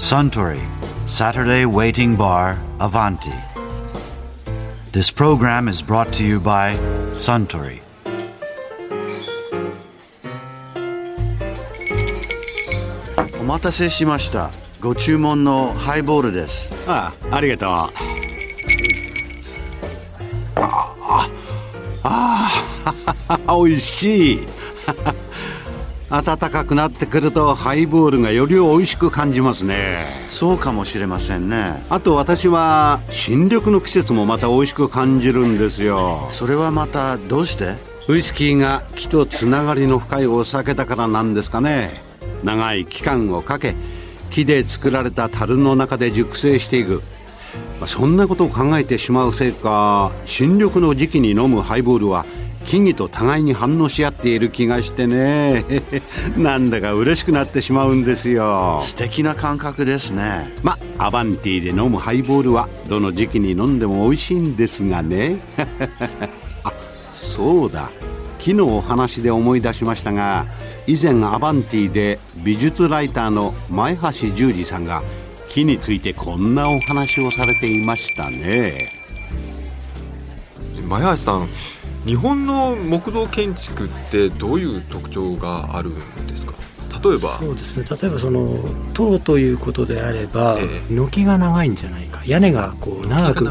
Suntory Saturday Waiting Bar Avanti. This program is brought to you by Suntory. お待たせしましたご注文のハイボールですああありがとうああああ美味しい 暖かくなってくるとハイボールがより美味しく感じますね。そうかもしれませんね。あと私は新緑の季節もまた美味しく感じるんですよ。それはまたどうして？ウイスキーが木とつながりの深いお酒だからなんですかね。長い期間をかけ木で作られた樽の中で熟成していく。まあそんなことを考えてしまうせいか新緑の時期に飲むハイボールは木々と互いに反応し合っている気がしてね。なんだか嬉しくなってしまうんですよ。素敵な感覚ですね。まあアバンティで飲むハイボールはどの時期に飲んでも美味しいんですがね。あそうだ。昨日お話で思い出しましたが以前アバンティで美術ライターの前橋十二さんが木についてこんなお話をされていましたね。前橋さん日本の木造建築ってどういう特徴があるんですか？例えば。そうですね。例えばその塔ということであれば、え軒が長いんじゃないか。屋根がこう長く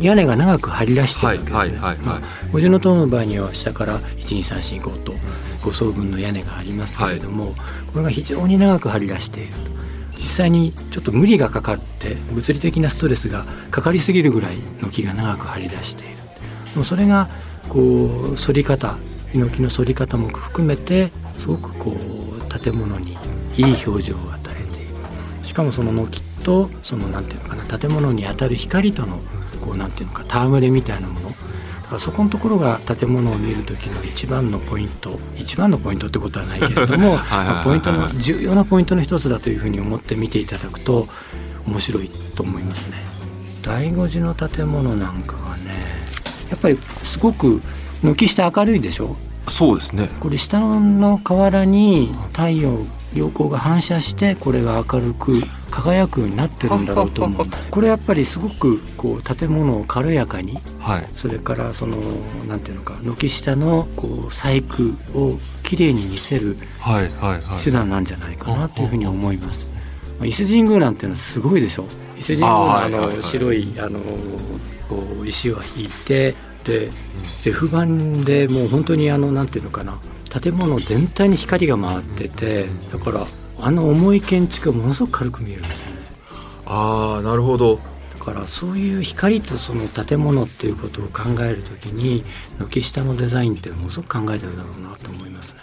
屋根が長く張り出してるわけですね、はいはいはいはい。まあ五重塔の場合には下から12345と5層分の屋根がありますけれども、これが非常に長く張り出していると。実際にちょっと無理がかかって物理的なストレスがかかりすぎるぐらい軒が長く張り出している。でもそれがこう反り方猪木の反り方も含めてすごくこう建物にいい表情を与えている。しかもその軒とその何て言うのかな建物に当たる光とのこうなんていうのか戯れみたいなもの。だからそこのところが建物を見る時の一番のポイント。一番のポイントってことはないけれどもはポイントの重要なポイントの一つだというふうに思って見ていただくと面白いと思いますね。醍醐寺の建物なんかがねやっぱりすごく軒下明るいでしょ？そうですね。これ下の瓦に太陽陽光が反射してこれが明るく輝くようになってるんだろうと思うんです。これやっぱりすごくこう建物を軽やかにはい。それからそのなんていうのか軒下のこう細工をきれいに見せる手段なんじゃないかなというふうに思います。まあ伊勢神宮なんていうのはすごいでしょ。伊勢神宮のあの白いあのこう石を引いてで F 版でもう本当にあのなんていうのかな。建物全体に光が回っててだからあの重い建築がものすごく軽く見えるんですよね。ああなるほど。だからそういう光とその建物っていうことを考えるときに軒下のデザインってものすごく考えてるだろうなと思いますね。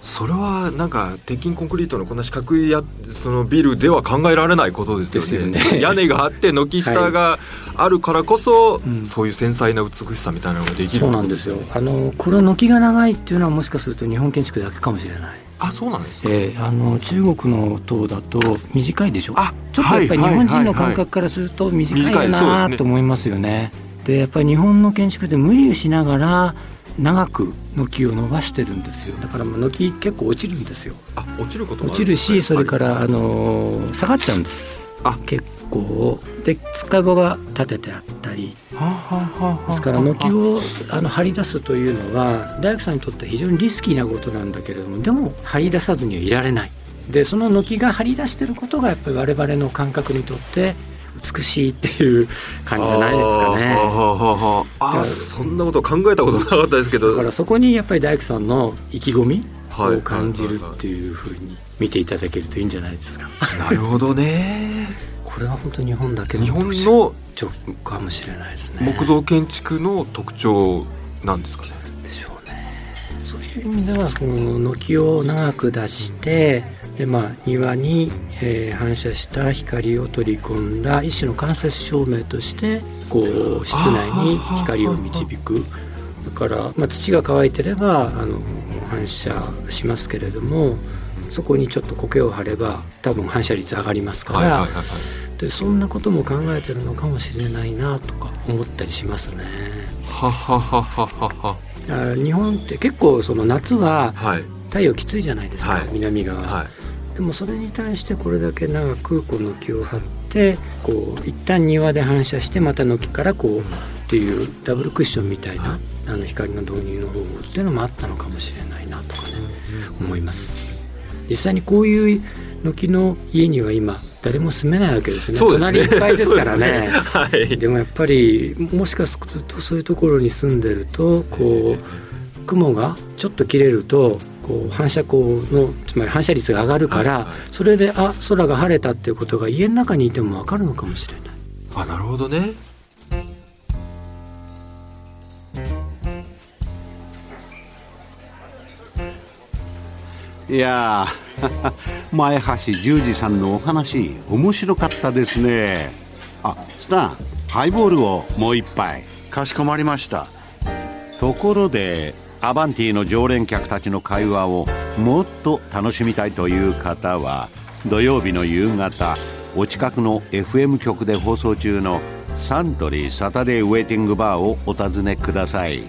それはなんか鉄筋コンクリートのこんな四角いやそのビルでは考えられないことですよね。よね。屋根があって軒下があるからこそ、うん。そういう繊細な美しさみたいなのができる。そうなんですよ。あのこれ軒が長いっていうのはもしかすると日本建築だけかもしれない、あそうなんですか、えーあの中国の塔だと短いでしょ？あちょっとやっぱり日本人の感覚からすると短い。よ短いそうですねなと思いますよね。でやっぱり日本の建築で無理をしながら長く軒を伸ばしてるんですよ。だから軒結構落ちるんですよ。あ落ちること落ちるしそれからあの下がっちゃうんですあ結構。で使い場が立ててあったり。ですから軒をあの張り出すというのは大工さんにとって非常にリスキーなことなんだけれどもでも張り出さずにはいられない。でその軒が張り出してることがやっぱり我々の感覚にとって美しいっていう感じじゃないですかね。あはあそんなこと考えたことなかったですけど。だからそこにやっぱり大工さんの意気込みはいを感じるっていうふうに見ていただけるといいんじゃないですか。なるほどね。これは本当に日本だけの日本のかもしれないですね。木造建築の特徴なんですかね。でしょうね。そういう意味ではこの軒を長く出してで、まあ、庭に、えー反射した光を取り込んだ一種の間接照明としてこう室内に光を導くだから、まあ、土が乾いてればあの反射しますけれどもそこにちょっと苔を張れば多分反射率上がりますから、でそんなことも考えてるのかもしれないなとか思ったりしますね。はははははは。あ日本って結構その夏ははい。太陽きついじゃないですか、はい。南側、はい。でもそれに対してこれだけ長くこう軒を張ってこう一旦庭で反射してまた軒からこうっていうダブルクッションみたいなあの光の導入の方法っていうのもあったのかもしれないなとかね思います。実際にこういう軒の家には今誰も住めないわけですね、ね、隣いっぱいですからね。ね。はい、でもやっぱりもしかするとそういうところに住んでるとこう雲がちょっと切れるとこう反射光のつまり反射率が上がるから、はいはい、それであ空が晴れたっていうことが家の中にいても分かるのかもしれない。あなるほどねいや 前橋十二さんのお話面白かったですね。あスタンハイボールをもう一杯。かしこまりました。ところでアバンティの常連客たちの会話をもっと楽しみたいという方は土曜日の夕方お近くの FM 局で放送中のサントリーサタデーウェイティングバーをお尋ねください